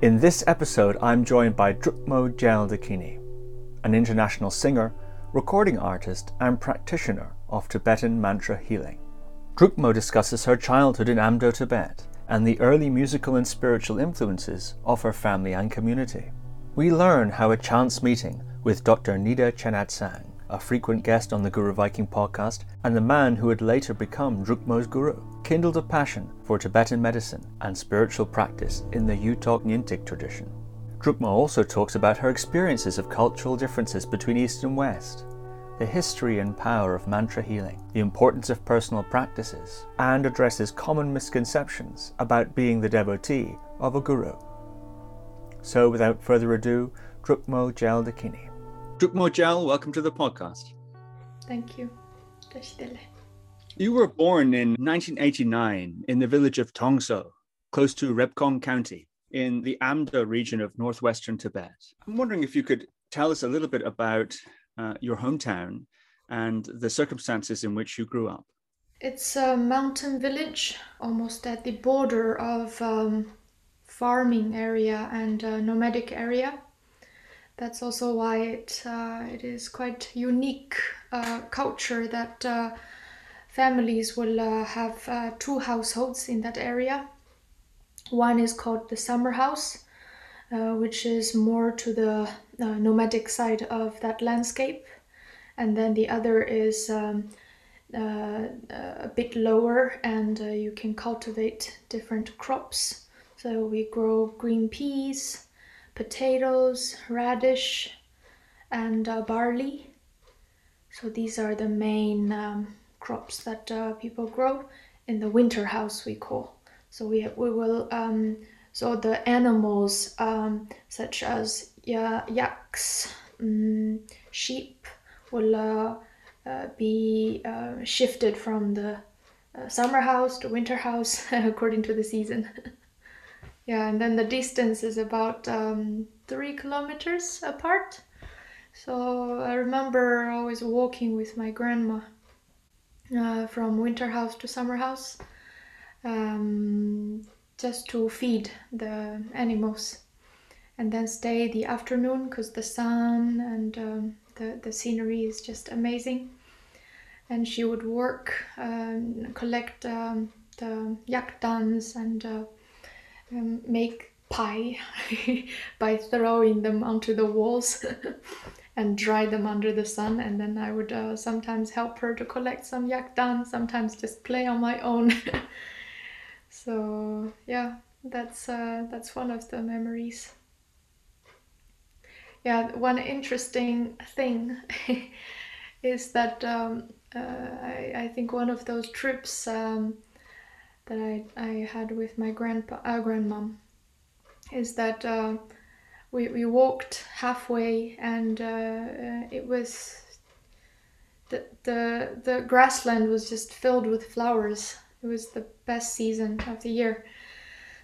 In this episode, I'm joined by Drukmo Gyal Dakini, an international singer, recording artist, and practitioner of Tibetan mantra healing. Drukmo discusses her childhood in Amdo, Tibet, and the early musical and spiritual influences of her family and community. We learn how a chance meeting with Dr. Nida Chenagtsang, a frequent guest on the Guru Viking podcast, and the man who would later become Drukmo's guru, kindled a passion for Tibetan medicine and spiritual practice in the Yutok Nyingtik tradition. Drukmo also talks about her experiences of cultural differences between East and West, the history and power of mantra healing, the importance of personal practices, and addresses common misconceptions about being the devotee of a guru. So, without further ado, Drukmo Gyal Dakini. Drukmo Gyal, welcome to the podcast. Thank you. You were born in 1989 in the village of Tongso, close to Rebkong County, in the Amdo region of northwestern Tibet. I'm wondering if you could tell us a little bit about uh, your hometown and the circumstances in which you grew up. It's a mountain village, almost at the border of um, farming area and uh, nomadic area. That's also why it uh, it is quite unique uh, culture that uh, families will uh, have uh, two households in that area. One is called the summer house, uh, which is more to the nomadic side of that landscape, and then the other is um, a bit lower, and you can cultivate different crops. So we grow green peas, potatoes, radish, and barley. So these are the main um, crops that uh, people grow in the winter house we call. So we we will um, so the animals um, such as yaks, um, sheep will uh, uh, be uh, shifted from the uh, summer house to winter house according to the season. yeah, and then the distance is about um, three kilometers apart. So I remember always walking with my grandma uh, from winter house to summer house um, just to feed the animals and then stay the afternoon because the sun and um, the, the scenery is just amazing and she would work um, collect um, the yakdans and uh, um, make pie by throwing them onto the walls and dry them under the sun. And then i would uh, sometimes help her to collect some yakdan sometimes just play on my own. So yeah that's uh, that's one of the memories. Yeah one interesting thing is that um, uh, I, I think one of those trips um, that I, I had with my grandpa uh, grandmom is that uh, we, we walked halfway and uh, uh, it was the, the the grassland was just filled with flowers. It was the best season of the year.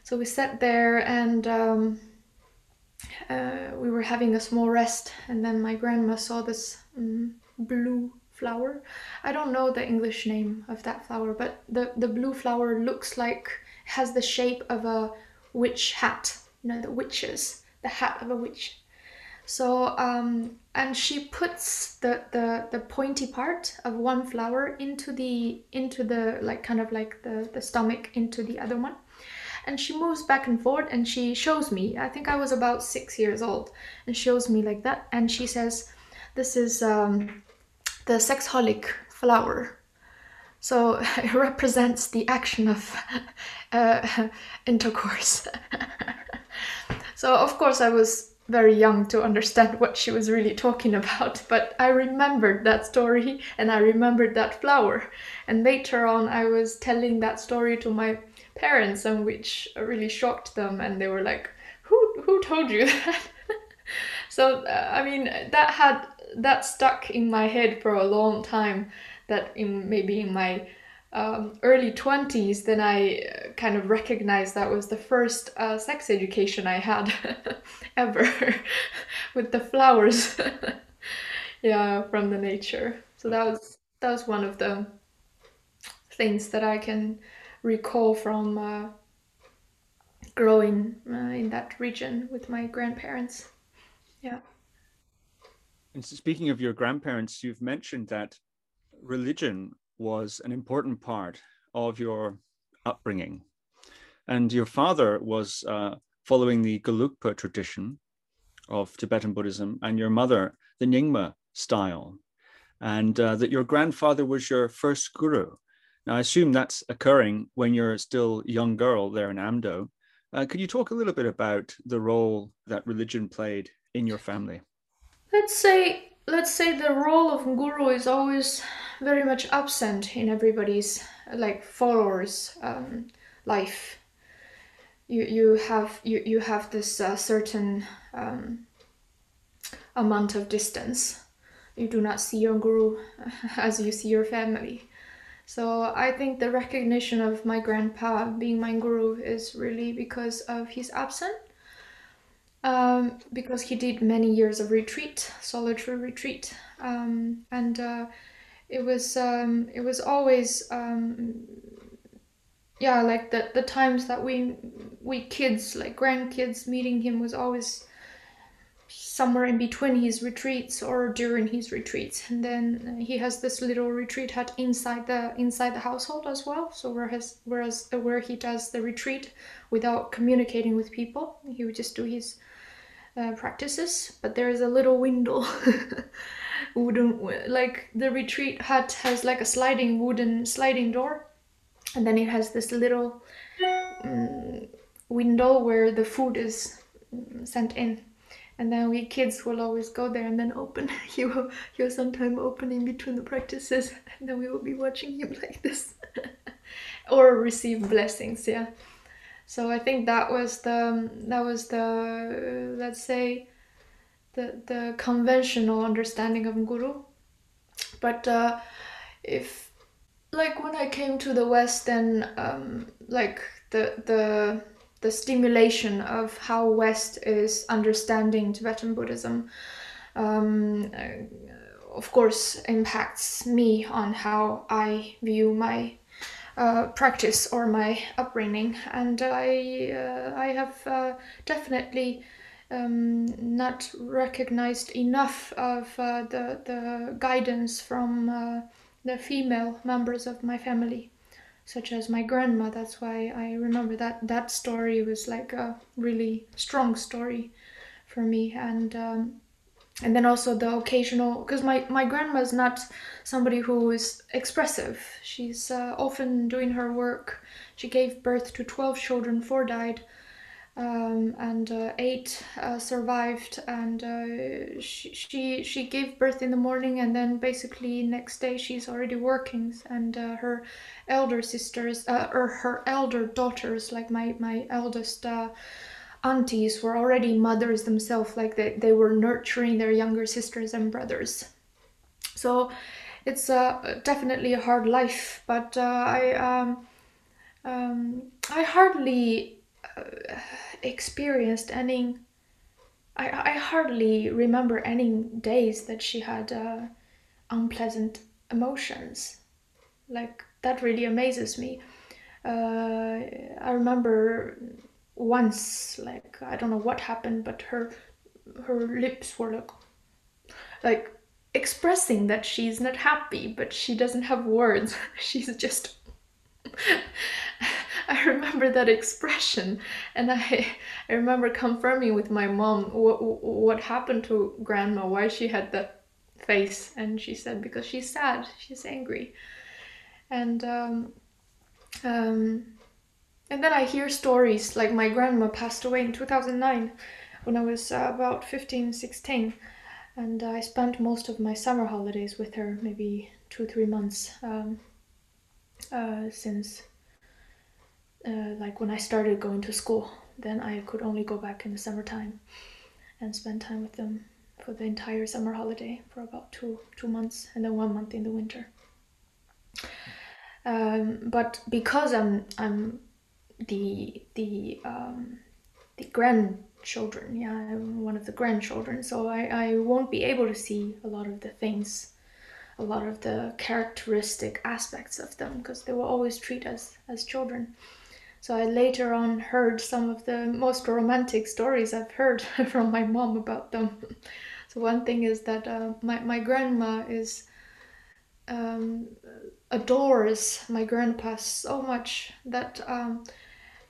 So we sat there and um, uh, we were having a small rest and then my grandma saw this um, blue flower. I don't know the english name of that flower but the, the blue flower looks like has the shape of a witch hat you know the witches the hat of a witch. So um, and she puts the, the the pointy part of one flower into the into the like kind of like the the stomach into the other one. And she moves back and forth and she shows me i think i was about six years old and shows me like that. And she says this is um, the sexholic flower so it represents the action of uh, intercourse So, of course, I was very young to understand what she was really talking about, but I remembered that story and I remembered that flower. And later on, I was telling that story to my parents, and which really shocked them, and they were like, "Who who told you that?" so, uh, I mean, that had that stuck in my head for a long time. That in maybe in my um, early 20s, then I uh, kind of recognized that was the first uh, sex education I had ever with the flowers. yeah, from the nature. So that was that was one of the things that I can recall from uh, growing uh, in that region with my grandparents. Yeah. And speaking of your grandparents, you've mentioned that religion was an important part of your upbringing. And your father was uh, following the Gelugpa tradition of Tibetan Buddhism, and your mother, the Nyingma style, and uh, that your grandfather was your first guru. Now, I assume that's occurring when you're still a young girl there in Amdo. Uh, could you talk a little bit about the role that religion played in your family? Let's say let's say the role of guru is always very much absent in everybody's like followers um, life you you have you you have this uh, certain um, amount of distance. You do not see your guru as you see your family. So I think the recognition of my grandpa being my guru is really because of his absence. Um, because he did many years of retreat, solitary retreat, um, and uh, it was um, it was always um, yeah like the the times that we we kids like grandkids meeting him was always somewhere in between his retreats or during his retreats. And then he has this little retreat hut inside the inside the household as well. So whereas whereas where he does the retreat without communicating with people he would just do his uh, practices but there is a little window. Wooden like the retreat hut has like a sliding wooden sliding door and then it has this little um, window where the food is mm, sent in. And then we kids will always go there and then open. He will he will sometime open in between the practices and then we will be watching him like this. Or receive blessings yeah so i think that was the that was the let's say the the conventional understanding of guru but uh, if like when I came to the West, then um, like the the the stimulation of how West is understanding Tibetan Buddhism, um, uh, of course, impacts me on how I view my uh, practice or my upbringing, and I uh, I have uh, definitely. Um, not recognized enough of uh, the the guidance from uh, the female members of my family, such as my grandma. That's why I remember that that story was like a really strong story for me, and um, and then also the occasional because my my grandma is not somebody who is expressive. She's uh, often doing her work. She gave birth to twelve children, four died um, and uh, eight uh, survived and uh, she, she she gave birth in the morning and then basically next day she's already working and uh, her elder sisters uh, or her elder daughters like my my eldest aunties were already mothers themselves like they, they were nurturing their younger sisters and brothers so it's definitely a hard life but i um, um, i hardly experienced any. I, I hardly remember any days that she had uh, unpleasant emotions. Like, that really amazes me. Uh, I remember once, like, I don't know what happened, but her her lips were like, like expressing that she's not happy, but she doesn't have words. she's just I remember that expression, and I I remember confirming with my mom what what happened to grandma, why she had that face, and she said because she's sad, she's angry, and um, um, and then I hear stories like my grandma passed away in 2009 when I was uh, about 15, 16, and I spent most of my summer holidays with her, maybe two, three months um, uh, since uh, like when I started going to school, then I could only go back in the summertime and spend time with them for the entire summer holiday for about two two months and then one month in the winter. Um, but because I'm I'm the the um, the grandchildren, yeah, I'm one of the grandchildren, so I, I won't be able to see a lot of the things, a lot of the characteristic aspects of them because they will always treat us as children. So I later on heard some of the most romantic stories I've heard from my mom about them. So one thing is that uh, my my grandma is um, adores my grandpa so much that um,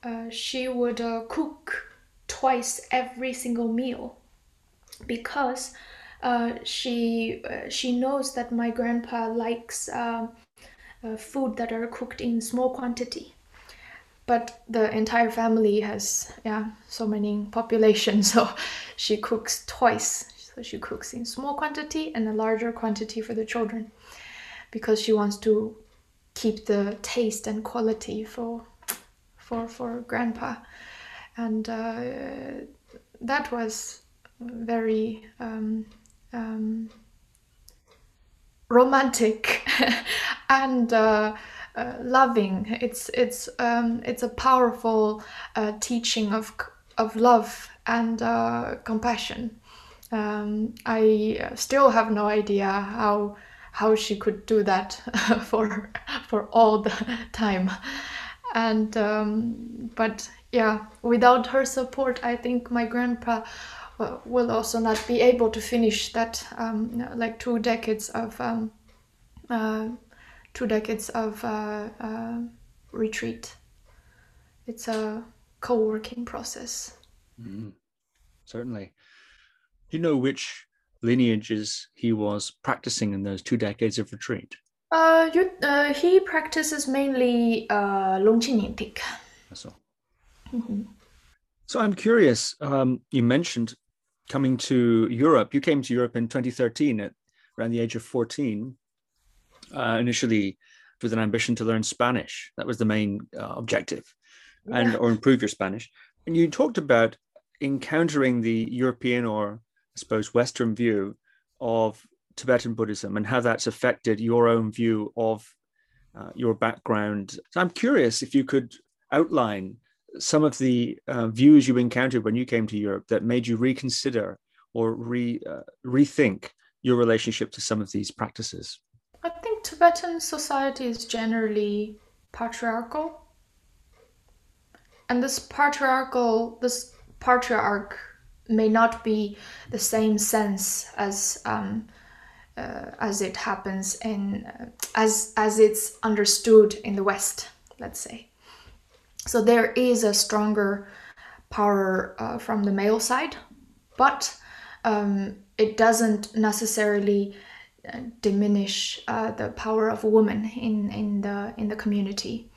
uh, she would uh, cook twice every single meal because uh, she uh, she knows that my grandpa likes food that are cooked in small quantity. But the entire family has yeah so many population so she cooks twice. So she cooks in small quantity and a larger quantity for the children because she wants to keep the taste and quality for for for grandpa and uh, that was very um, um, romantic and uh, uh, loving. It's it's um, it's a powerful uh, teaching of of love and uh, compassion. Um, I still have no idea how how she could do that for for all the time, and um, but yeah, without her support, I think my grandpa uh, will also not be able to finish that um, like two decades of um, uh, two decades of uh, uh, retreat. It's a co-working process. Mm, certainly. Do you know which lineages he was practicing in those two decades of retreat? Uh, you, uh, he practices mainly uh, Longchen. That's. Mm-hmm. So I'm curious. Um, you mentioned coming to Europe. You came to Europe in 2013 at around the age of 14 uh, initially with an ambition to learn Spanish. That was the main uh, objective, yeah. and or improve your Spanish. And you talked about encountering the European or I suppose Western view of Tibetan Buddhism and how that's affected your own view of uh, your background. So I'm curious if you could outline some of the uh, views you encountered when you came to Europe that made you reconsider or re, uh, rethink your relationship to some of these practices. I think Tibetan society is generally patriarchal. And this patriarchal, this patriarch may not be the same sense as um, uh, as it happens in uh, as as it's understood in the West, let's say. So there is a stronger power uh, from the male side, but um, it doesn't necessarily diminish uh, the power of women in, in the in the community.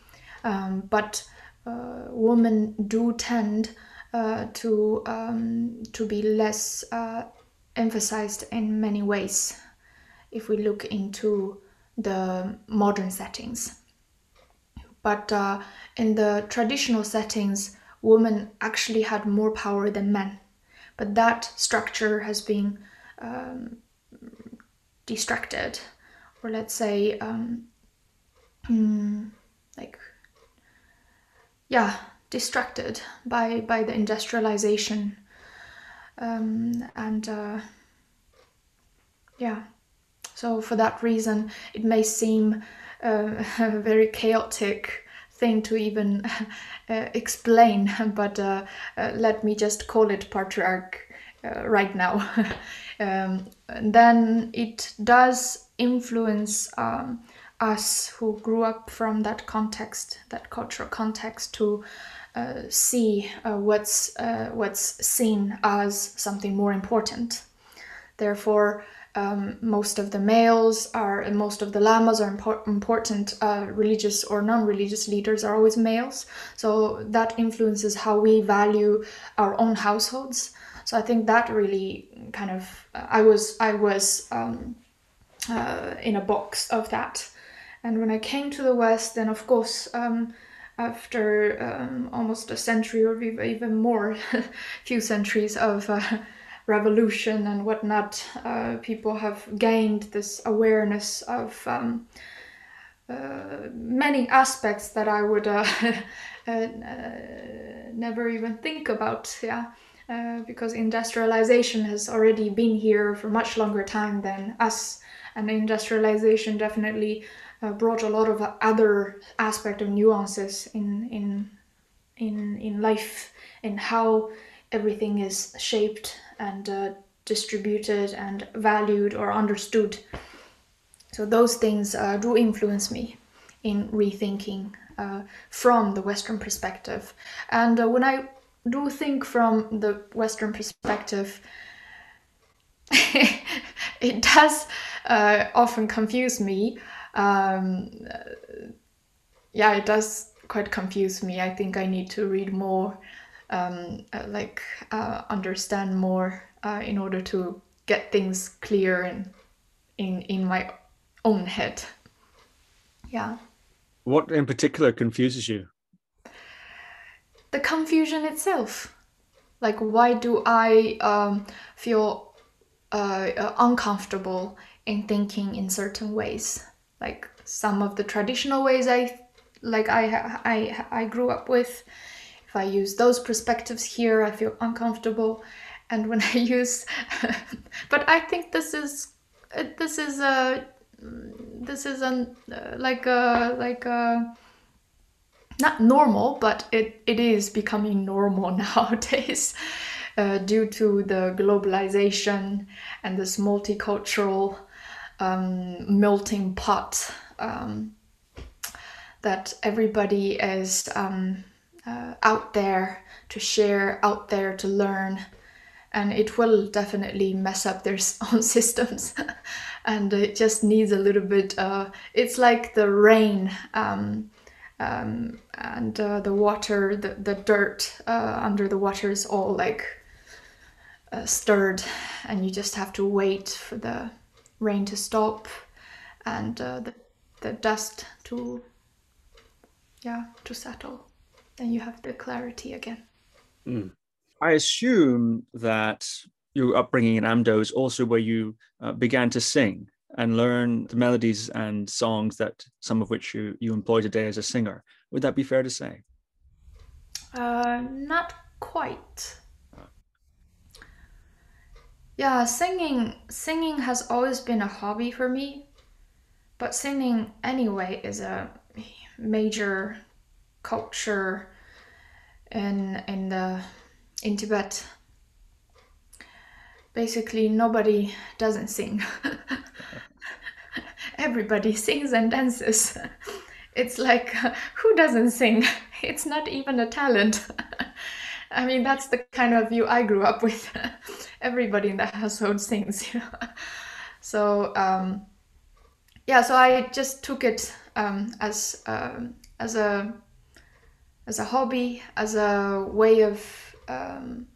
Um, but uh, women do tend uh, to um, to be less uh, emphasized in many ways if we look into the modern settings. But uh, in the traditional settings, women actually had more power than men. But that structure has been um, distracted or let's say um, mm, like yeah distracted by by the industrialization um, and uh, yeah so for that reason it may seem uh, a very chaotic thing to even uh, explain but uh, uh, let me just call it patriarch uh, right now Um, then it does influence um, us who grew up from that context, that cultural context, to uh, see what's what's seen as something more important. Therefore, um, most of the males are, most of the lamas are impor- important uh, religious or non-religious leaders are always males. So that influences how we value our own households so I think that really kind of I was I was um, uh, in a box of that. And when I came to the West, then of course, um, after um, almost a century or even more, few centuries of uh, revolution and whatnot, uh, people have gained this awareness of um, uh, many aspects that I would uh, uh, never even think about. Yeah. Uh, because industrialization has already been here for much longer time than us and industrialization definitely uh, brought a lot of other aspect of nuances in in in in life, in how everything is shaped and uh, distributed and valued or understood. So those things uh, do influence me in rethinking uh, from the Western perspective. And uh, when I do think from the Western perspective, it does uh, often confuse me. Um, yeah, it does quite confuse me. I think I need to read more, um, uh, like uh, understand more uh, in order to get things clear and in in my own head. Yeah. What in particular confuses you? The confusion itself. Like, why do I um, feel uh, uh, uncomfortable in thinking in certain ways? Like some of the traditional ways I like I I I grew up with. If I use those perspectives here, I feel uncomfortable, and when I use, but I think this is this is a this is a like a like a not normal, but it, it is becoming normal nowadays uh, due to the globalization and this multicultural um, melting pot um, that everybody is um, uh, out there to share, out there to learn, and it will definitely mess up their own systems. and it just needs a little bit. Uh, it's like the rain. Um, um, and uh, the water, the, the dirt uh, under the water is all like uh, stirred, and you just have to wait for the rain to stop and uh, the, the dust to yeah to settle then you have the clarity again. Mm. i assume that your upbringing in amdo is also where you uh, began to sing and learn the melodies and songs that some of which you, you employ today as a singer. Would that be fair to say? Uh, not quite. Yeah singing singing has always been a hobby for me but singing anyway is a major culture in in the in Tibet. Basically, nobody doesn't sing. Everybody sings and dances. It's like who doesn't sing? It's not even a talent. I mean, that's the kind of view I grew up with. Everybody in the household sings, you know. So um, yeah, so I just took it um, as um, as a as a hobby, as a way of um,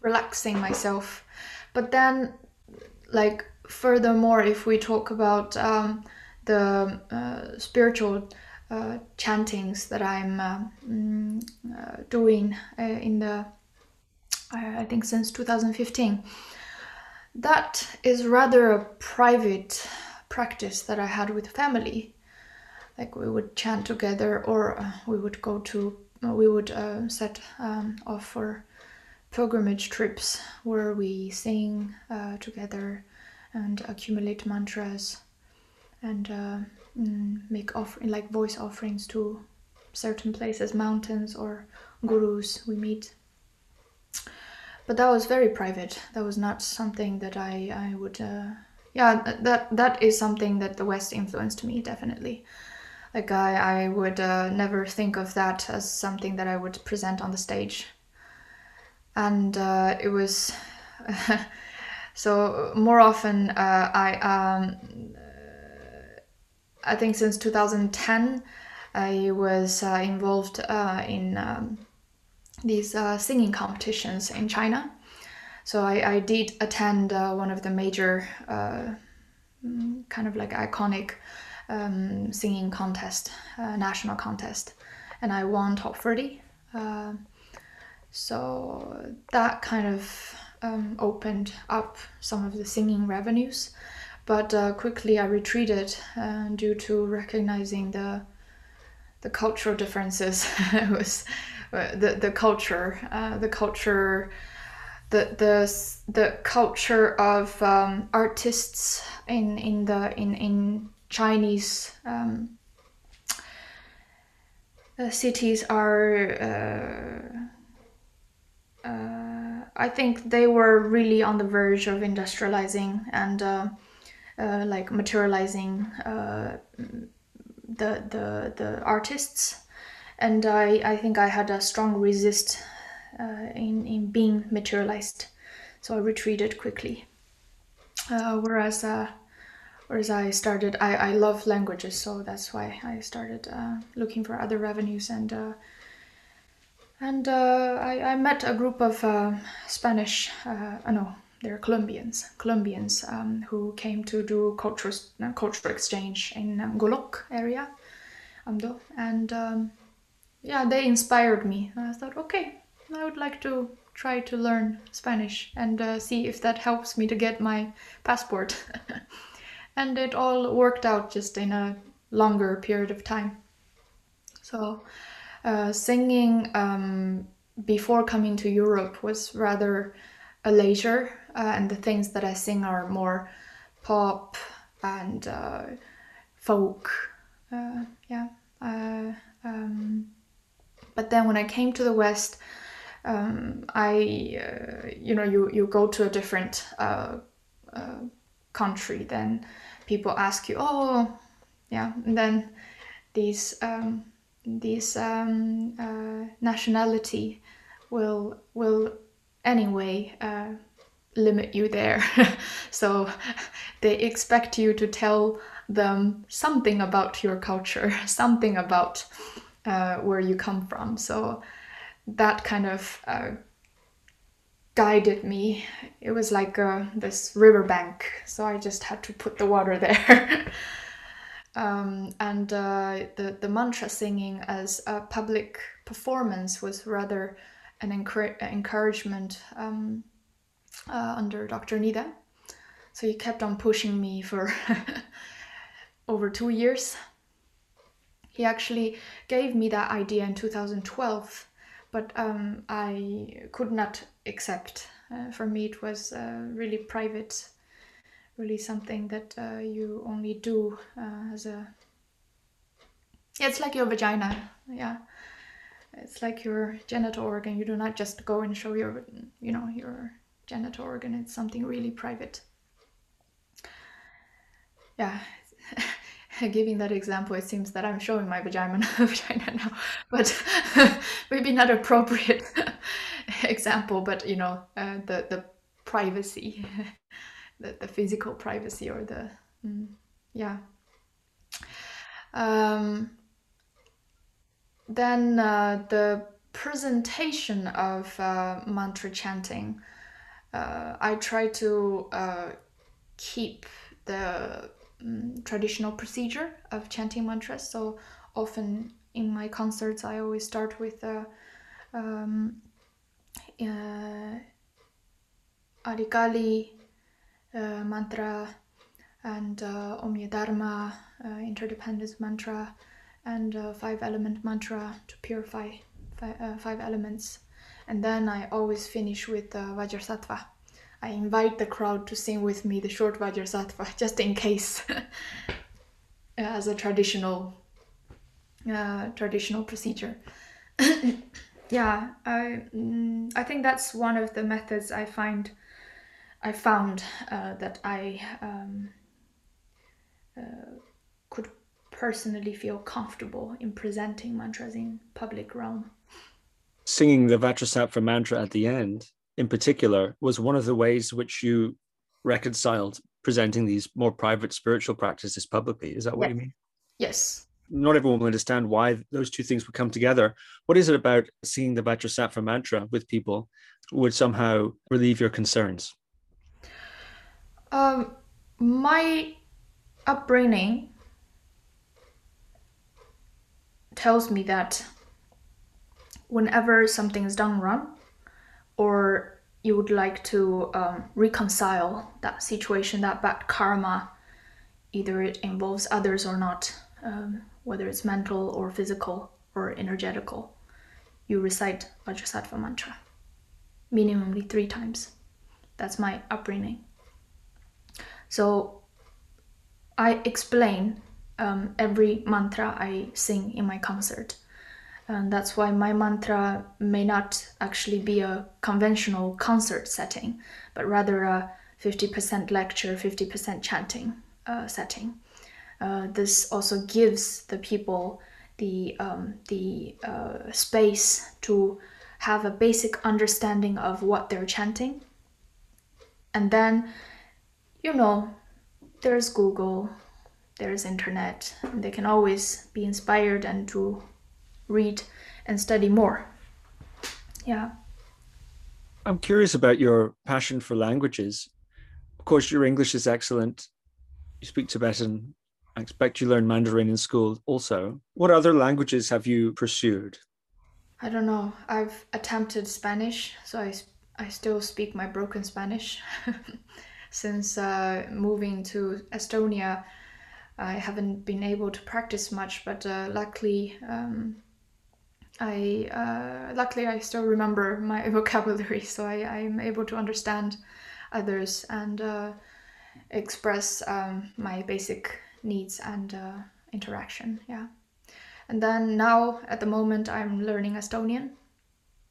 relaxing myself. But then, like furthermore, if we talk about um, the uh, spiritual uh, chantings that I'm uh, mm, uh doing uh, in the, I think since 2015, that is rather a private practice that I had with family. Like we would chant together, or uh, we would go to, uh, we would uh, set um, off for pilgrimage trips where we sing uh, together and accumulate mantras and uh, mm, make offering like voice offerings to certain places, mountains or gurus we meet. But that was very private. That was not something that I I would uh, yeah that that is something that the west influenced me definitely like guy, i would uh, never think of that as something that i would present on the stage. And uh, it was so more often uh, i um, i think since 2010 i was uh, involved uh, in um, these uh, singing competitions in china. So I, I did attend one of the major mm, kind of like iconic um, singing contest, uh, national contest, and I won top 30. Uh, so that kind of um, opened up some of the singing revenues, but uh, quickly I retreated uh, due to recognizing the the cultural differences. it was the the culture, the culture the the the culture of um, artists in in the in in Chinese um, uh, cities are. Uh, uh, I think they were really on the verge of industrializing and uh, uh, like materializing uh, the the the artists, and I I think I had a strong resist uh, in in being materialized, so I retreated quickly. Uh, whereas whereas I started I I love languages, so that's why I started looking for other revenues and and uh, I, I, met a group of uh, Spanish, uh, no, they're Colombians, Colombians um, who came to do cultural uh, cultural exchange in um, Golok area, Amdo, and um, yeah, they inspired me. I thought, okay, I would like to try to learn Spanish and uh, see if that helps me to get my passport. and it all worked out just in a longer period of time. So uh, singing um, before coming to Europe was rather a leisure, uh, and the things that I sing are more pop and uh, folk. Uh, yeah. Uh, um, but then when I came to the West, um, I, you know, you, you go to a different country, then people ask you, oh, yeah, and then these um, this um, uh, nationality will will anyway uh, limit you there. so they expect you to tell them something about your culture, something about uh, where you come from. So that kind of uh, guided me. It was like uh, this riverbank, so I just had to put the water there. Um, and uh, the, the mantra singing as a public performance was rather an encouragement um, uh, under Dr. Nida. So he kept on pushing me for over two years. He actually gave me that idea in 2012, but um, I could not accept. Uh, for me, it was uh, really private really something that uh, you only do uh, as a yeah, it's like your vagina yeah. It's like your genital organ. You do not just go and show your you know your genital organ. It's something really private. Yeah giving that example it seems that i'm showing my vagina, vagina now but maybe not appropriate example but you know uh, the the privacy the, the physical privacy or the mm, yeah. Um, then uh, the presentation of uh, mantra chanting uh, i try to uh, keep the um, traditional procedure of chanting mantras. So often in my concerts i always start with uh, um, uh, Ali Kali uh, mantra and uh, Om Ye Dharma, uh, interdependence mantra, and uh, five element mantra to purify uh, five elements. And then I always finish with uh, Vajrasattva. I invite the crowd to sing with me the short Vajrasattva just in case, as a traditional traditional procedure. yeah, I, mm, I think that's one of the methods I find I found uh, that I um, uh, could personally feel comfortable in presenting mantras in public realm. Singing the Vajrasattva mantra at the end, in particular, was one of the ways which you reconciled presenting these more private spiritual practices publicly. Is that what you mean? Yes. Not everyone will understand why those two things would come together. What is it about singing the Vajrasattva mantra with people would somehow relieve your concerns? Um, my upbringing tells me that whenever something is done wrong, or you would like to um, reconcile that situation, that bad karma, either it involves others or not, um, whether it's mental or physical or energetical, you recite Vajrasattva mantra minimally three times. That's my upbringing. So I explain um, every mantra I sing in my concert. And that's why my mantra may not actually be a conventional concert setting, but rather a 50% lecture, 50% chanting uh, setting. Uh, this also gives the people the, um, the uh, space to have a basic understanding of what they're chanting. And then, you know, there's Google, there's internet, and they can always be inspired and to read and study more. Yeah. I'm curious about your passion for languages. Of course, your English is excellent. You speak Tibetan. I expect you learned Mandarin in school also. What other languages have you pursued? I don't know. I've attempted Spanish, so I, I still speak my broken Spanish. Since uh, moving to Estonia, I haven't been able to practice much, but uh, luckily, um, I uh, luckily I still remember my vocabulary, so I, I'm able to understand others and uh, express um, my basic needs and uh, interaction. Yeah. And then now, at the moment, I'm learning Estonian.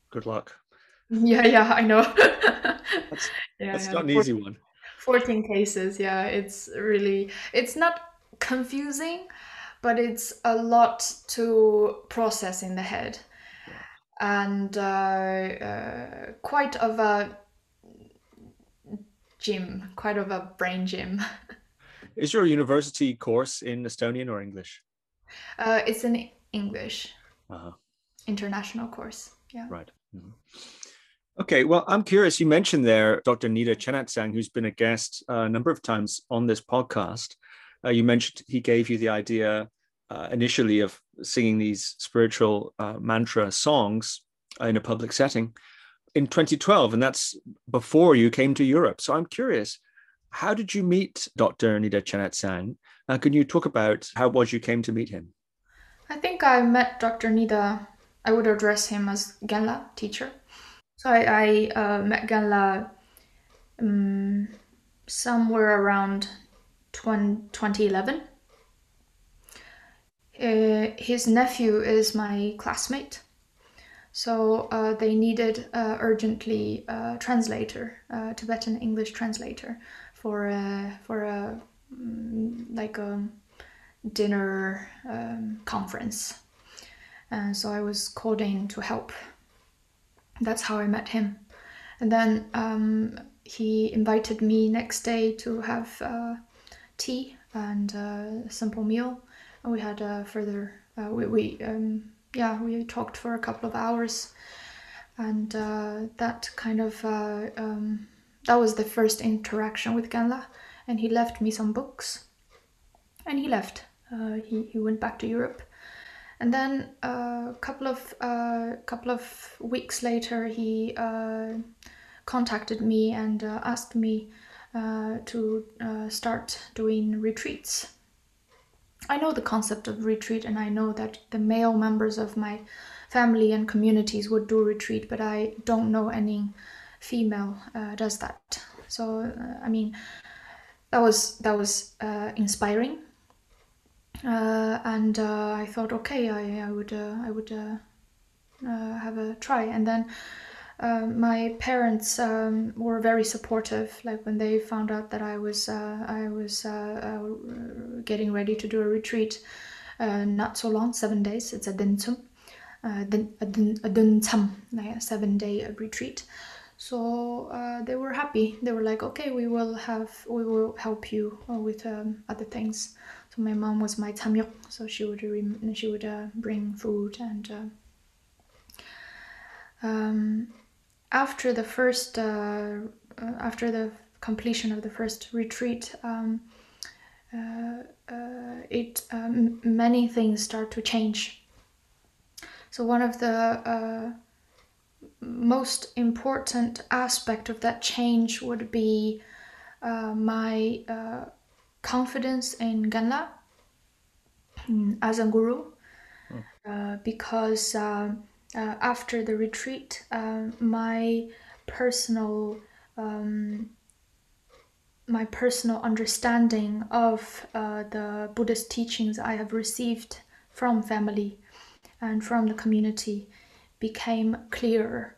Good luck. Yeah, yeah, I know. that's yeah, that's yeah. not an 14, easy one. 14 cases, yeah. It's really, it's not confusing, but it's a lot to process in the head. And uh, uh, quite of a gym, quite of a brain gym. Is your university course in Estonian or English? Uh, it's an English uh-huh. international course. Yeah. Right. Mm-hmm. Okay, well, I'm curious. You mentioned there Dr. Nida Chenagtsang, who's been a guest uh, a number of times on this podcast. Uh, you mentioned he gave you the idea uh, initially of singing these spiritual uh, mantra songs in a public setting in 2012, and that's before you came to Europe. So I'm curious, how did you meet Dr. Nida Chenagtsang? Uh, can you talk about how it was you came to meet him? I think I met Dr. Nida, I would address him as Genla teacher. So I, I uh, met Genla um, somewhere around 20, 2011. Uh, his nephew is my classmate. So uh, they needed uh, urgently a translator, a Tibetan English translator for a, for a mm, like a dinner um, conference. And so I was called in to help. That's how I met him. And then um, he invited me next day to have uh, tea and uh, a simple meal. And we had a further, uh, we, we um, yeah, we talked for a couple of hours. And uh, that kind of uh, um, that was the first interaction with Genla, and he left me some books. And he left. Uh, he, he went back to Europe. And then a uh, couple of uh, couple of weeks later, he uh, contacted me and uh, asked me uh, to start doing retreats. I know the concept of retreat, and I know that the male members of my family and communities would do retreat, but I don't know any female uh, does that. So uh, I mean, that was that was uh, inspiring, uh, and uh, I thought, okay, I, I would uh, I would have a try, and then. my parents um, were very supportive. Like when they found out that I was I was getting ready to do a retreat, not so long, seven days. It's a dintsum, uh, a like a seven day retreat so uh, they were happy. They were like okay we will have we will help you uh, with um, other things. So my mom was my tamyok so she would she would uh, bring food and uh, um, after the first uh, uh, after the completion of the first retreat um, it um, many things start to change. So one of the most important aspect of that change would be uh, my uh, confidence in Genla mm, as a guru, hmm. uh, because uh, uh, after the retreat, uh, my personal um, my personal understanding of the Buddhist teachings I have received from family and from the community became clearer.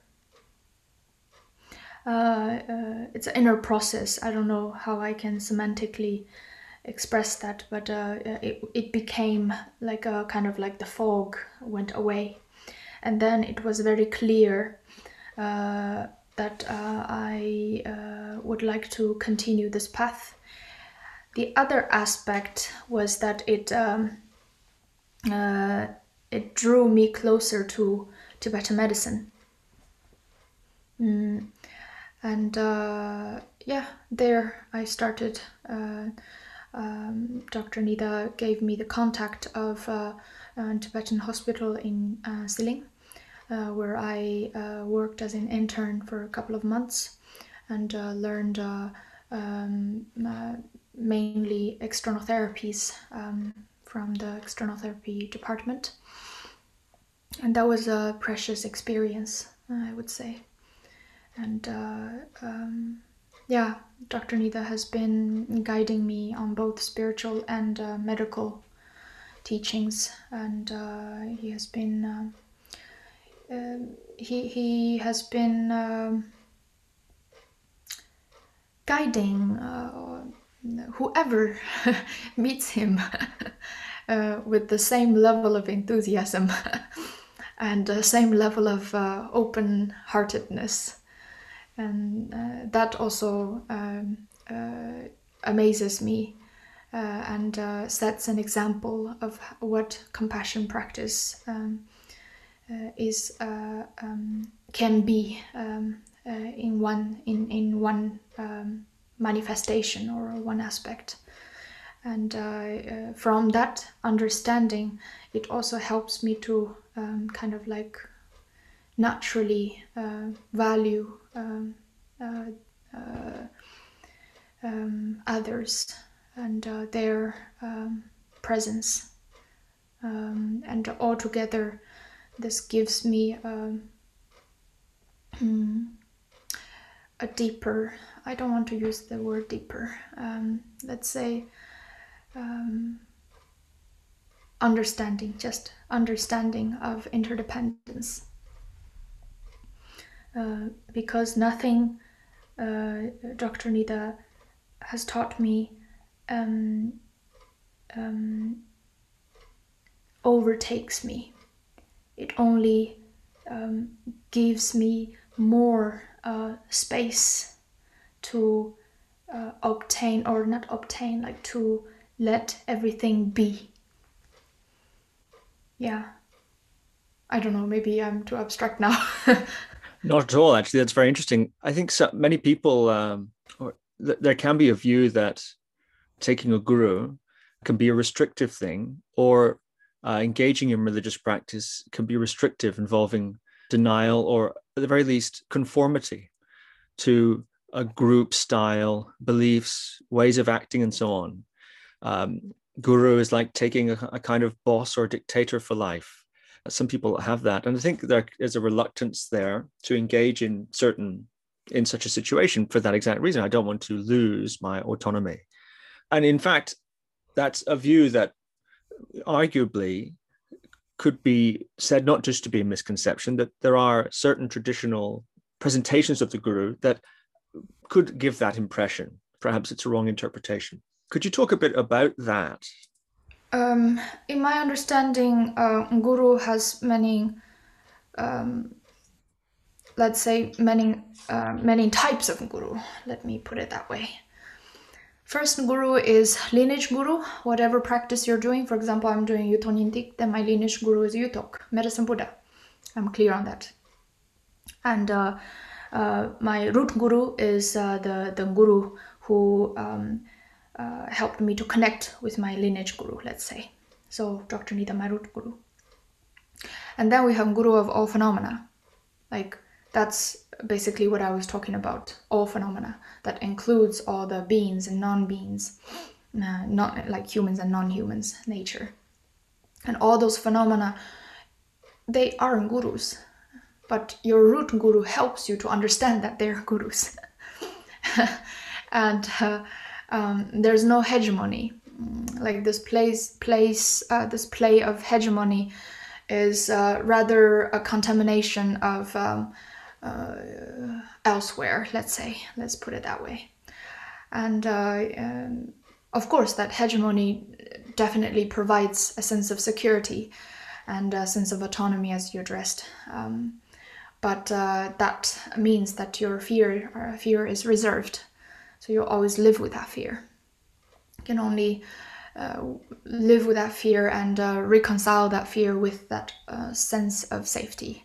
Uh, uh, it's an inner process. I don't know how I can semantically express that, but uh, it, it became like a kind of like the fog went away. And then it was very clear uh, that uh, I uh, would like to continue this path. The other aspect was that it um, it drew me closer to Tibetan medicine. Mm. And uh, yeah, there I started. Uh, um, Dr. Nida gave me the contact of uh, a Tibetan hospital in uh, Siling, uh, where I worked as an intern for a couple of months and learned um, mainly external therapies um, from the external therapy department and that was a precious experience, I would say. And uh, um, yeah, Dr. Nida has been guiding me on both spiritual and uh, medical teachings, and uh, he has been uh, um, he he has been um, guiding uh, whoever meets him uh, with the same level of enthusiasm and the same level of uh, open heartedness. And uh, that also um, uh, amazes me uh, and uh, sets an example of what compassion practice um, is um, can be um, in one in in one um, manifestation or one aspect. And uh, uh, from that understanding it also helps me to kind of like naturally uh, value um, uh, uh, um, others and uh, their um, presence um, and altogether this gives me um, a deeper i don't want to use the word deeper let's say understanding, just understanding of interdependence. Uh, because nothing uh, Dr. Nida has taught me um, um, overtakes me. It only um, gives me more uh, space to uh, obtain, or not obtain, like to let everything be. Yeah. I don't know, maybe I'm too abstract now. Not at all, actually. That's very interesting. I think so, many people, um, or th- there can be a view that taking a guru can be a restrictive thing, or uh, engaging in religious practice can be restrictive, involving denial or, at the very least, conformity to a group style, beliefs, ways of acting, and so on um, guru is like taking a, a, kind of boss or dictator for life. Some people have that, and I think there is a reluctance there to engage in certain in such a situation for that exact reason. I don't want to lose my autonomy, and in fact, that's a view that arguably could be said not just to be a misconception that there are certain traditional presentations of the guru that could give that impression. Perhaps it's a wrong interpretation. Could you talk a bit about that? Um, in my understanding, uh, Guru has many, um, let's say, many uh, many types of Guru. Let me put it that way. First Guru is lineage Guru. Whatever practice you're doing, for example, I'm doing Yuthok Nyingtik, then my lineage Guru is Yuthok, Medicine Buddha. I'm clear on that. And uh, uh my root Guru is uh, the the Guru who um, uh, helped me to connect with my lineage guru, let's say. So Dr. Nida, my root guru. And then we have guru of all phenomena. Like that's basically what I was talking about. All phenomena that includes all the beings and non-beings, uh, not like humans and non-humans nature. And all those phenomena, they aren't gurus, but your root guru helps you to understand that they're gurus. and uh, um, there's no hegemony like this place place uh, this play of hegemony is uh, rather a contamination of um, uh, elsewhere, let's say. Let's put it that way. And uh, um, of course, that hegemony definitely provides a sense of security and a sense of autonomy, as you addressed. Um, but uh, that means that your fear uh, fear is reserved, so you always live with that fear. You can only uh, live with that fear and uh, reconcile that fear with that uh, sense of safety.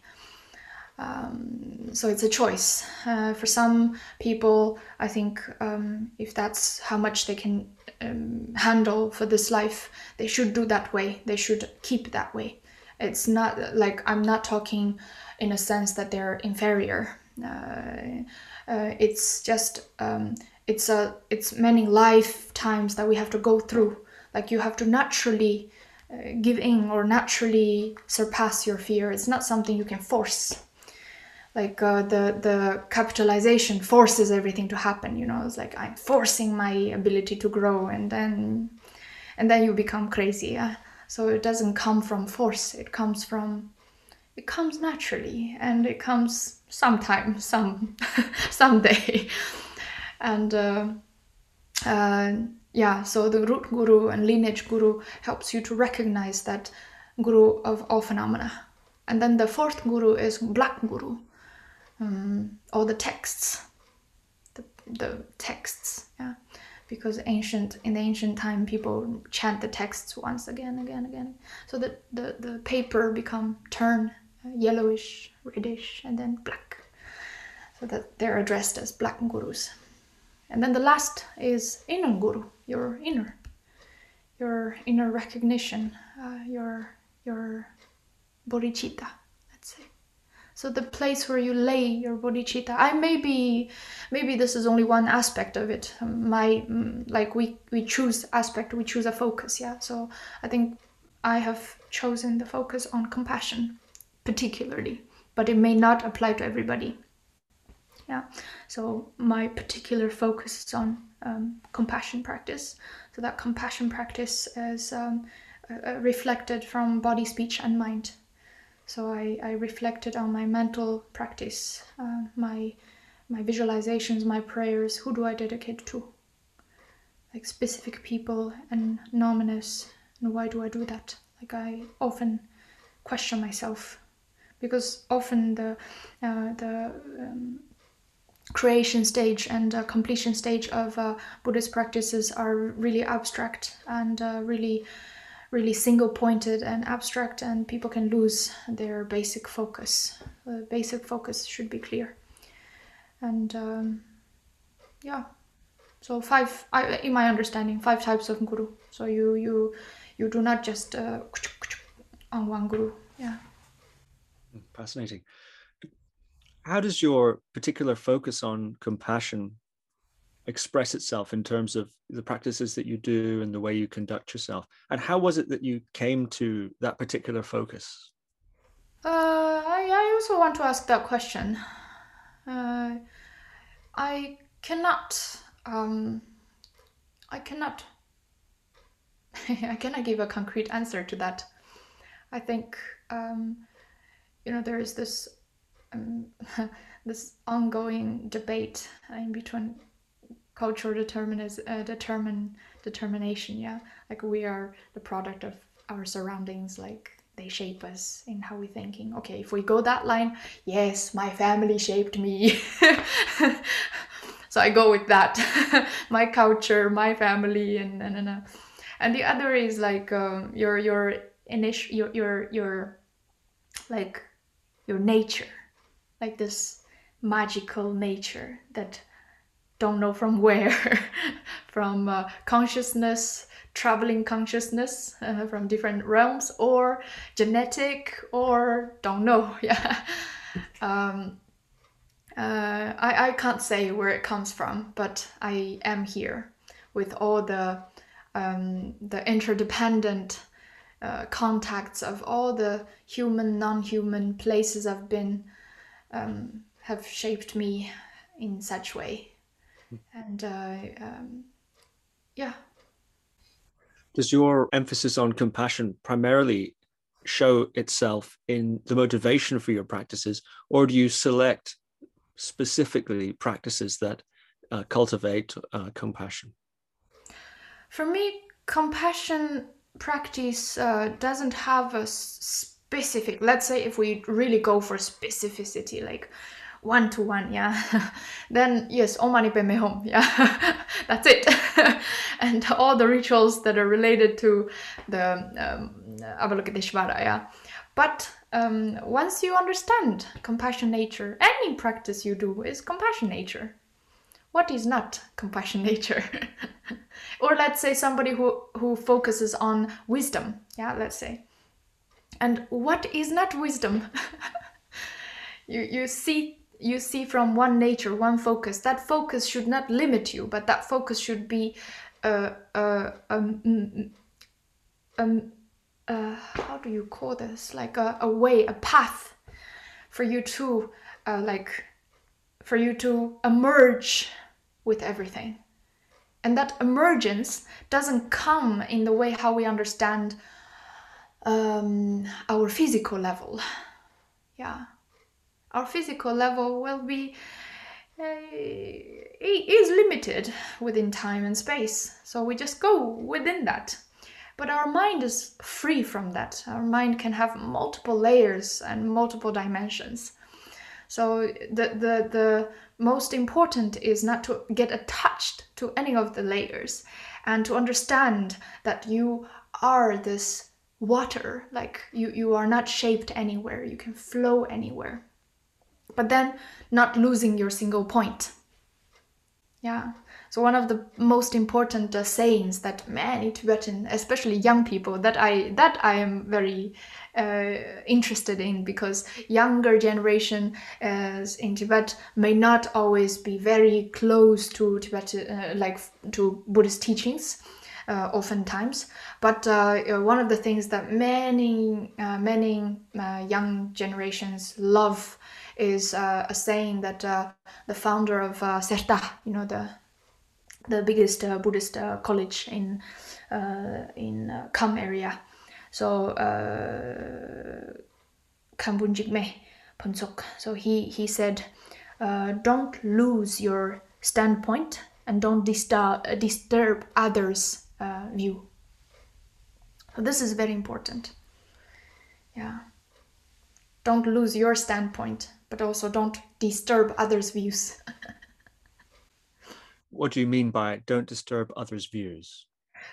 Um, so it's a choice. Uh, for some people, I think um, if that's how much they can um, handle for this life, they should do that way. They should keep that way. It's not like I'm not talking in a sense that they're inferior. Uh, uh, it's just um, it's a it's many lifetimes that we have to go through. Like you have to naturally uh, give in or naturally surpass your fear. It's not something you can force like uh, the the capitalization forces everything to happen you know it's like i'm forcing my ability to grow and then and then you become crazy yeah? so it doesn't come from force it comes from it comes naturally and it comes sometime some someday and uh, uh, yeah so the root guru and lineage guru helps you to recognize that guru of all phenomena and then the fourth guru is black guru. Um, all the texts, the, the texts, yeah, because ancient in the ancient time people chant the texts once again, again, again, so that the the paper become turn uh, yellowish, reddish, and then black, so that they're addressed as black gurus. And then the last is inner guru, your inner, your inner recognition, uh, your your bodhicitta let's say. so the place where you lay your bodhicitta i maybe maybe this is only one aspect of it. My mm, like we we choose aspect we choose a focus yeah. So i think i have chosen the focus on compassion particularly but it may not apply to everybody yeah so my particular focus is on um, compassion practice so that compassion practice is um, uh, reflected from body speech and mind so I, I reflected on my mental practice, uh, my my visualizations, my prayers. Who do I dedicate to? Like specific people and nominous. And why do I do that? Like I often question myself because often the uh, the um, creation stage and uh, completion stage of uh, Buddhist practices are really abstract and uh, really really single pointed and abstract and people can lose their basic focus. The basic focus should be clear. And um, yeah. So five I, in my understanding five types of guru. So you you you do not just uh, on one guru. Yeah. Fascinating how does your particular focus on compassion express itself in terms of the practices that you do and the way you conduct yourself? And how was it that you came to that particular focus? Uh, I, I also want to ask that question. Uh, i cannot um, i cannot i cannot give a concrete answer to that. I think um, you know there is this um, this ongoing debate in between cultural determinism, uh, determine determination. Yeah, like we are the product of our surroundings. Like they shape us in how we're thinking. Okay, if we go that line, yes, my family shaped me. so I go with that. my culture, my family, and and and, uh, and the other is like um, your your initial your your your like your nature, like this magical nature that don't know from where, from uh, consciousness, traveling consciousness uh, from different realms, or genetic, or don't know. Yeah. Um, uh, I, I can't say where it comes from, but I am here with all the um, the interdependent uh, contacts of all the human, non-human places I've been um, have shaped me in such way and uh, um, yeah does your emphasis on compassion primarily show itself in the motivation for your practices, or do you select specifically practices that uh, cultivate uh, compassion? For me, compassion practice uh, doesn't have a specific, let's say, if we really go for specificity, like one to one, yeah, then yes, Om Mani Padme yeah, that's it. and all the rituals that are related to the um, Avalokiteshvara, yeah. But um, once you understand compassion nature, any practice you do is compassion nature. What is not compassion nature? or let's say somebody who, who focuses on wisdom, yeah, let's say. And what is not wisdom? you, you see you see from one nature, one focus. That focus should not limit you, but that focus should be a, a, a, how do you call this? Like a, a way, a path for you to uh, like for you to emerge with everything. And that emergence doesn't come in the way how we understand um, our physical level. Yeah our physical level will be uh, is limited within time and space. So we just go within that. But our mind is free from that. Our mind can have multiple layers and multiple dimensions. So the the the most important is not to get attached to any of the layers and to understand that you are this water like you you are not shaped anywhere you can flow anywhere but then not losing your single point. Yeah. So one of the most important uh, sayings that many Tibetan, especially young people, that I that I am very uh, interested in because younger generation uh, in Tibet may not always be very close to Tibet, uh, like to Buddhist teachings. Uh, oftentimes. But uh, one of the things that many uh, many young generations love is uh, a saying that uh, the founder of uh, Serta, you know, the the biggest uh, Buddhist uh, college in uh, in uh, Kham area. So Khenpo Jigme Phuntsok. So he he said, don't lose your standpoint and don't disturb disturb others' Uh, view. So this is very important. Yeah. Don't lose your standpoint but also don't disturb others' views. what do you mean by don't disturb others' views?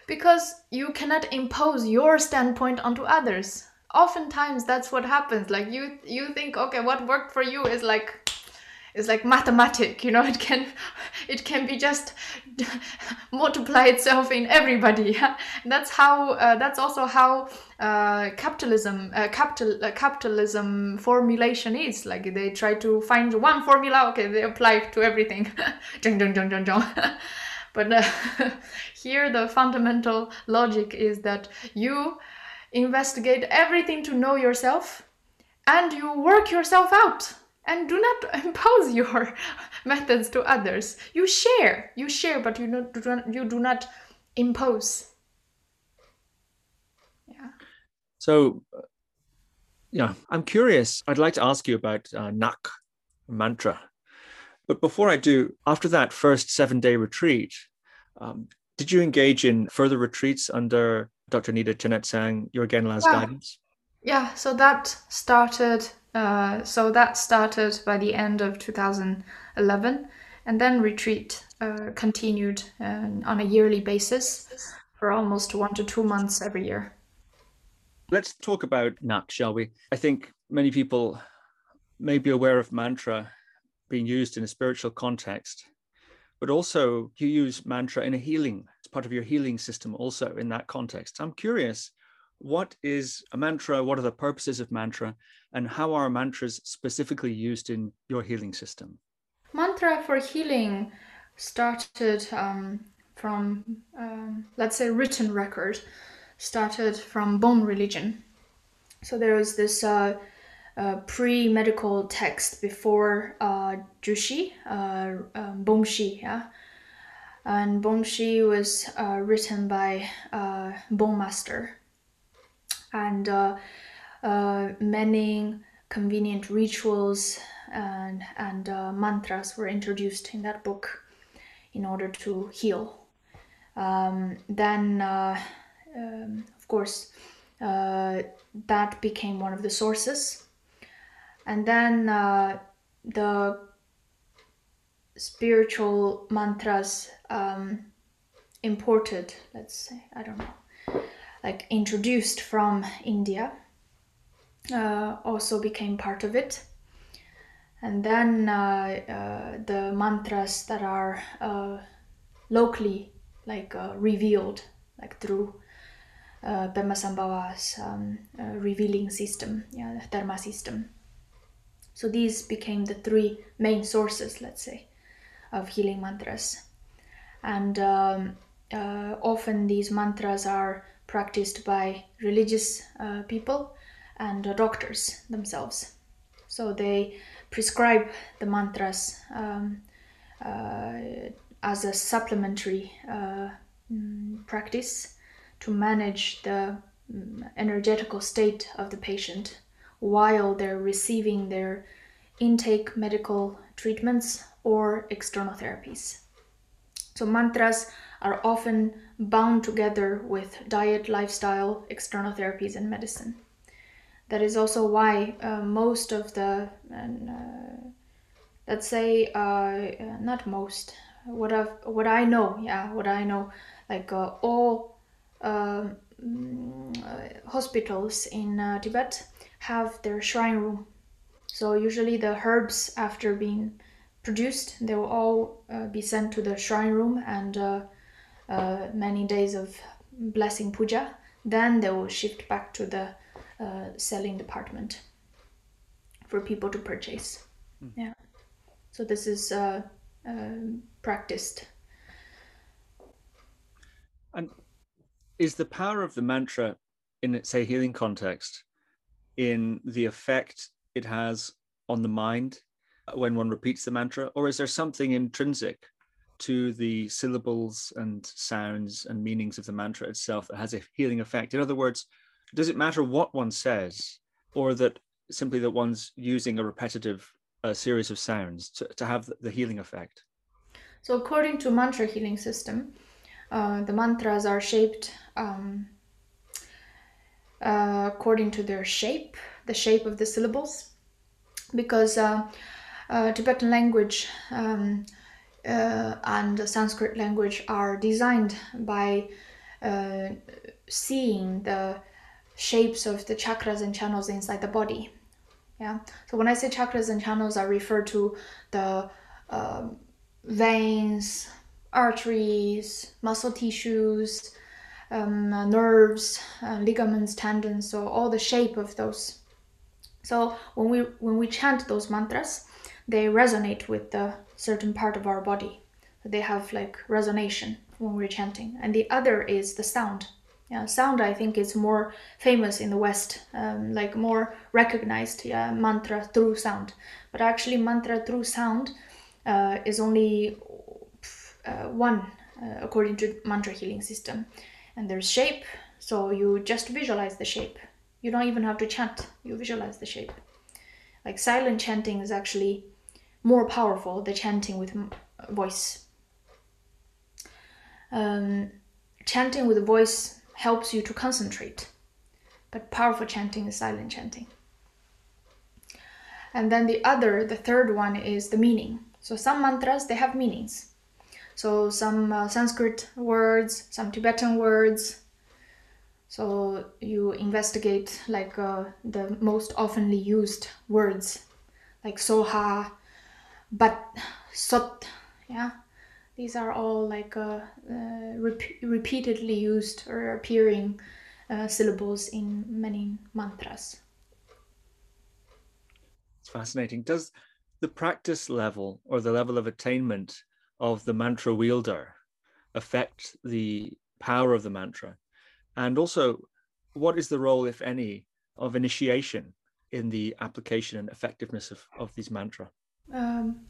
Because you cannot impose your standpoint onto others. Oftentimes that's what happens. Like you you think, okay, what worked for you is like is like mathematic you know it can it can be just multiply itself in everybody. That's how uh, that's also how uh, capitalism uh, capital uh, capitalism formulation is. Like they try to find one formula okay they apply to everything. But uh, here the fundamental logic is that you investigate everything to know yourself and you work yourself out and do not impose your methods to others. You share you share but you not you do not impose. Yeah. So uh, yeah i'm curious. I'd like to ask you about uh, Ngak mantra. But before i do after that first seven day retreat um, did you engage in further retreats under dr nida Chenagtsang, your Genla's yeah. guidance? Yeah so that started uh, so that started by the end of 2011, and then retreat uh, continued uh, on a yearly basis for almost one to two months every year. Let's talk about Ngak, shall we? I think many people may be aware of mantra being used in a spiritual context, but also you use mantra in a healing, it's part of your healing system, also in that context. I'm curious what is a mantra? What are the purposes of mantra? And how are mantras specifically used in your healing system? Mantra for healing started um, from, um, let's say, written record, started from Bon religion. So there was this uh, uh, pre medical text before uh, Gyushi, uh, um, Bomshi, yeah. And Bomshi was uh, written by uh, Bon Master and uh, uh, many convenient rituals and, and uh, mantras were introduced in that book in order to heal. Um, then, um, of course, that became one of the sources. And then the spiritual mantras um, imported, let's say, I don't know, like introduced from India uh, also became part of it. And then uh, uh, the mantras that are uh, locally like uh, revealed, like through uh, um, revealing system, yeah, the terma system. So these became the three main sources, let's say, of healing mantras. And um, uh, often these mantras are practiced by religious uh, people and uh, doctors themselves. So they prescribe the mantras um, uh, as a supplementary uh, mm, practice to manage the mm, energetical state of the patient while they're receiving their intake medical treatments or external therapies. So, mantras are often bound together with diet, lifestyle, external therapies, and medicine. That is also why uh, most of the, uh, let's say, uh, not most, what I what I know, yeah, what I know, like uh, all um, uh, hospitals in uh, Tibet have their shrine room. So usually the herbs after being produced, they will all uh, be sent to the shrine room and uh, uh, many days of blessing puja. Then they will shift back to the selling department for people to purchase. Mm. Yeah. So this is um, practiced. And is the power of the mantra in its say healing context in the effect it has on the mind when one repeats the mantra, or is there something intrinsic to the syllables and sounds and meanings of the mantra itself that has a healing effect? In other words, does it matter what one says, or that simply that one's using a repetitive uh, series of sounds to, to have the healing effect? So, according to mantra healing system, uh, the mantras are shaped um, uh, according to their shape, the shape of the syllables, because uh, uh Tibetan language um, uh, and the Sanskrit language are designed by uh, seeing the shapes of the chakras and channels inside the body. Yeah. So when I say chakras and channels, I refer to the um, veins, arteries, muscle tissues, um, nerves, uh, ligaments, tendons, so all the shape of those. So when we when we chant those mantras, they resonate with the certain part of our body. They have like resonation when we're chanting. And the other is the sound. Yeah, sound I think is more famous in the West, um, like more recognized. Yeah, mantra through sound. But actually, mantra through sound uh, is only uh, one uh, according to mantra healing system and there's shape so you just visualize the shape you don't even have to chant you visualize the shape like silent chanting is actually more powerful the chanting with voice um, chanting with voice helps you to concentrate but powerful chanting is silent chanting and then the other the third one is the meaning so some mantras they have meanings. So some uh, Sanskrit words, some Tibetan words. So you investigate like uh, the most oftenly used words, like soha, but sot, yeah. These are all like uh, uh rep- repeatedly used or appearing uh, syllables in many mantras. It's fascinating. Does the practice level or the level of attainment of the mantra wielder affect the power of the mantra? And also, what is the role, if any, of initiation in the application and effectiveness of, of these mantra? Um,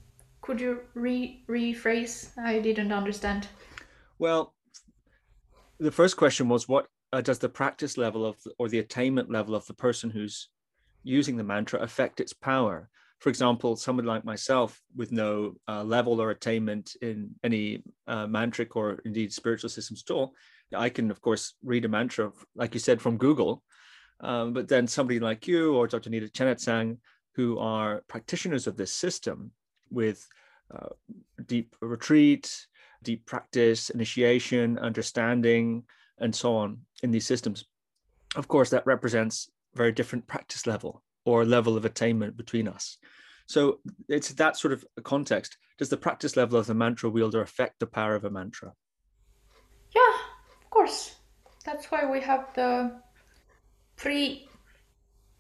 could you re- rephrase? I didn't understand. Well, the first question was what uh, does the practice level of or the attainment level of the person who's using the mantra affect its power? For example, someone like myself with no uh, level or attainment in any uh, mantric or indeed spiritual systems at all, I can of course read a mantra, like you said, from Google. Um, but then somebody like you or Dr. Nida Chenagtsang, who are practitioners of this system with uh, deep retreat, deep practice, initiation, understanding, and so on in these systems. Of course, that represents very different practice level or level of attainment between us. So it's that sort of context. Does the practice level of the mantra wielder affect the power of a mantra? Yeah, of course. That's why we have the pre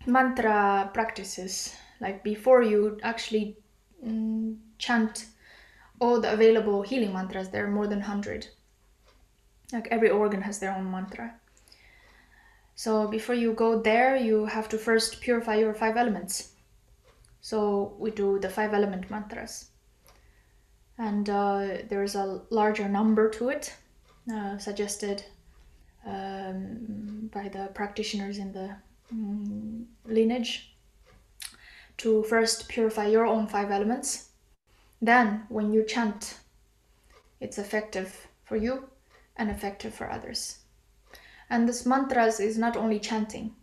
mantra practices. Like before you actually mm, chant all the available healing mantras, there are more than 100. Like every organ has their own mantra. So before you go there, you have to first purify your five elements. So we do the five element mantras. And uh, there's a larger number to it, uh, suggested um, by the practitioners in the um, lineage to first purify your own five elements. Then, when you chant, it's effective for you and effective for others. And this mantras is not only chanting.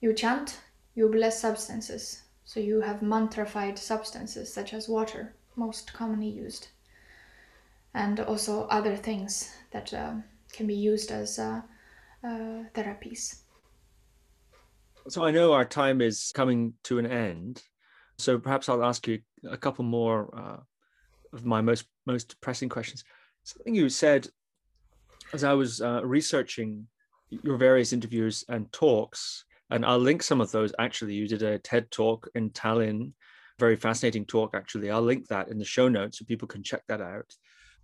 You chant, you bless substances. So you have mantrified substances such as water, most commonly used, and also other things that uh, can be used as uh, uh, therapies. So I know our time is coming to an end. So perhaps I'll ask you a couple more uh, of my most most pressing questions. Something you said as I was uh, researching your various interviews and talks, and I'll link some of those. Actually, you did a TED talk in Tallinn, very fascinating talk. Actually, I'll link that in the show notes so people can check that out.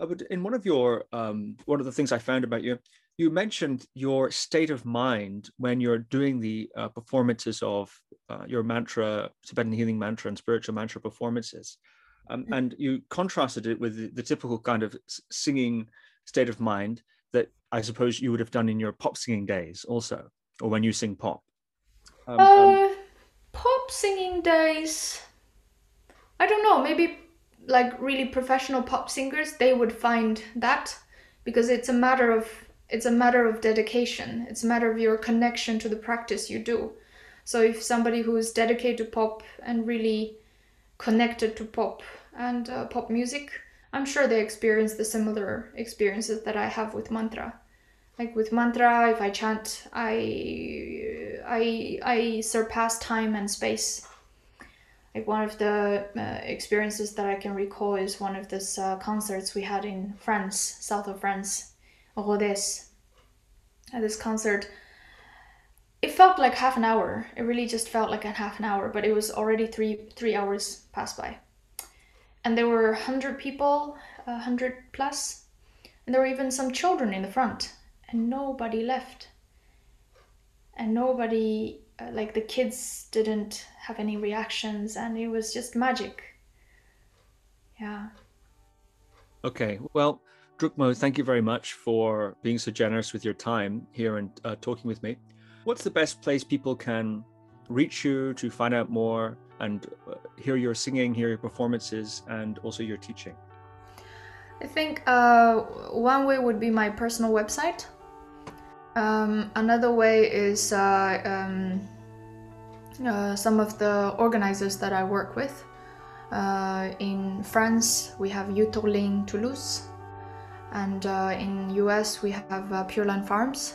Uh, but in one of your um, one of the things I found about you, you mentioned your state of mind when you're doing the uh, performances of uh, your mantra, Tibetan healing mantra, and spiritual mantra performances. Um, mm. and you contrasted it with the, the, typical kind of singing state of mind that I suppose you would have done in your pop singing days also, or when you sing pop. Um, uh, um, pop singing days. I don't know. Maybe like really professional pop singers, they would find that because it's a matter of it's a matter of dedication. It's a matter of your connection to the practice you do. So if somebody who is dedicated to pop and really connected to pop and uh, pop music, I'm sure they experience the similar experiences that I have with mantra. Like with mantra, if I chant, I I I surpass time and space. Like one of the uh, experiences that I can recall is one of these uh, concerts we had in France, south of France, Rodez. At this concert, it felt like half an hour. It really just felt like a half an hour, but it was already three three hours passed by and there were 100 people, 100 plus, and there were even some children in the front, and nobody left. And nobody, uh, like the kids, didn't have any reactions, and it was just magic. Yeah. Okay, well, Drukmo, thank you very much for being so generous with your time here and uh, talking with me. What's the best place people can reach you to find out more and uh, hear your singing, hear your performances, and also your teaching? I think uh, one way would be my personal website. Um, another way is uh, um, uh, some of the organizers that I work with. Uh, in France, we have Yutoling Toulouse, and uh, in US we have Pure Land Farms,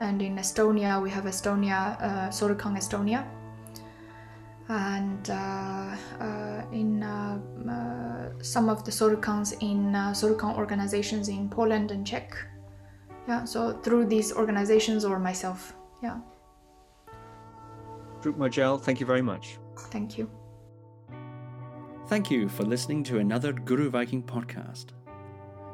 and in Estonia we have Estonia, uh, Estonia and uh, uh, in uh, uh some of the Sorig Khangs in uh, Sorig Khang organizations in Poland and Czech. Yeah, so through these organizations or myself. Yeah. Druk Gyal, thank you very much. Thank you. Thank you for listening to another Guru Viking podcast.